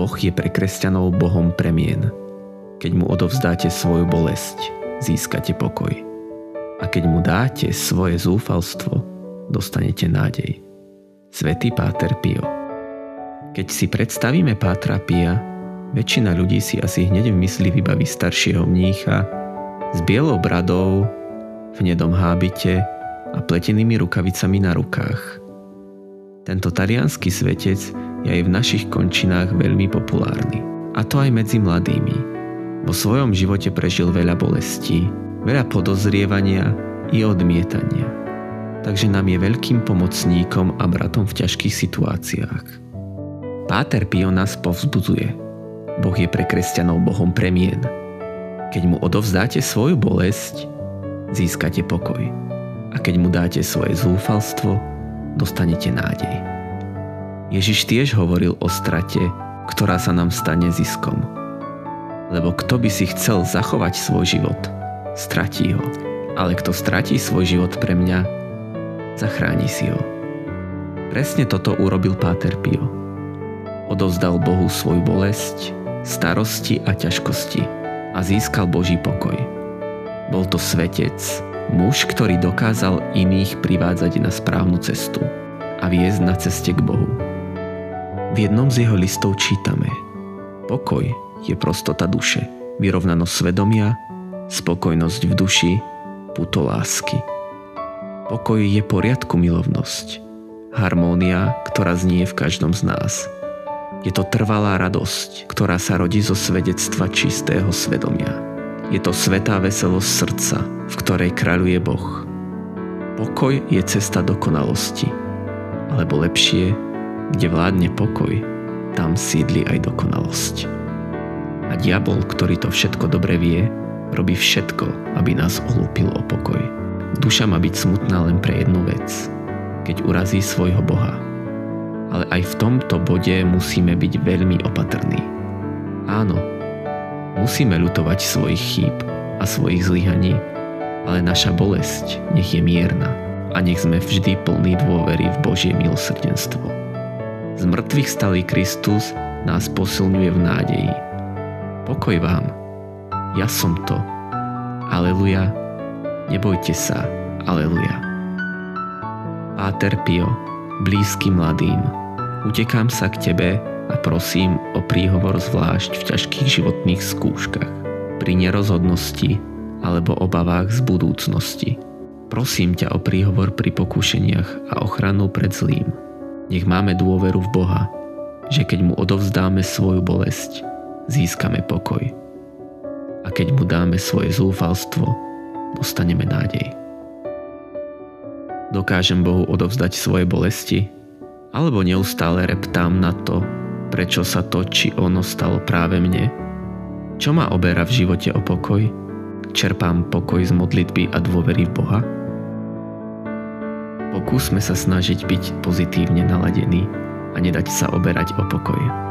Boh je pre kresťanov Bohom premien. Keď mu odovzdáte svoju bolesť, získate pokoj. A keď mu dáte svoje zúfalstvo, dostanete nádej. Svetý Páter Pio Keď si predstavíme Pátra Pia, väčšina ľudí si asi hneď v mysli vybaví staršieho mnícha s bielou bradou, v nedom hábite a pletenými rukavicami na rukách. Tento talianský svetec je aj v našich končinách veľmi populárny. A to aj medzi mladými. Vo svojom živote prežil veľa bolestí, veľa podozrievania i odmietania. Takže nám je veľkým pomocníkom a bratom v ťažkých situáciách. Páter Pio nás povzbudzuje. Boh je pre kresťanov Bohom premien. Keď mu odovzdáte svoju bolesť, získate pokoj. A keď mu dáte svoje zúfalstvo, dostanete nádej. Ježiš tiež hovoril o strate, ktorá sa nám stane ziskom. Lebo kto by si chcel zachovať svoj život, stratí ho. Ale kto stratí svoj život pre mňa, zachráni si ho. Presne toto urobil Páter Pio. Odovzdal Bohu svoju bolesť, starosti a ťažkosti a získal Boží pokoj. Bol to svetec, muž, ktorý dokázal iných privádzať na správnu cestu a viesť na ceste k Bohu. V jednom z jeho listov čítame Pokoj je prostota duše, vyrovnanosť svedomia, spokojnosť v duši, puto lásky. Pokoj je poriadku milovnosť, harmónia, ktorá znie v každom z nás. Je to trvalá radosť, ktorá sa rodí zo svedectva čistého svedomia. Je to svetá veselosť srdca, v ktorej kráľuje Boh. Pokoj je cesta dokonalosti, alebo lepšie kde vládne pokoj, tam sídli aj dokonalosť. A diabol, ktorý to všetko dobre vie, robí všetko, aby nás olúpil o pokoj. Duša má byť smutná len pre jednu vec, keď urazí svojho Boha. Ale aj v tomto bode musíme byť veľmi opatrní. Áno, musíme ľutovať svojich chýb a svojich zlyhaní, ale naša bolesť nech je mierna a nech sme vždy plní dôvery v Božie milosrdenstvo. Z mŕtvych stalý Kristus nás posilňuje v nádeji. Pokoj vám. Ja som to. Aleluja. Nebojte sa. Aleluja. Páter Pio, blízky mladým, utekám sa k tebe a prosím o príhovor zvlášť v ťažkých životných skúškach, pri nerozhodnosti alebo obavách z budúcnosti. Prosím ťa o príhovor pri pokúšeniach a ochranu pred zlým. Nech máme dôveru v Boha, že keď mu odovzdáme svoju bolesť, získame pokoj. A keď mu dáme svoje zúfalstvo, dostaneme nádej. Dokážem Bohu odovzdať svoje bolesti? Alebo neustále reptám na to, prečo sa to či ono stalo práve mne? Čo ma oberá v živote o pokoj? Čerpám pokoj z modlitby a dôvery v Boha? Pokúsme sa snažiť byť pozitívne naladení a nedať sa oberať o pokoj.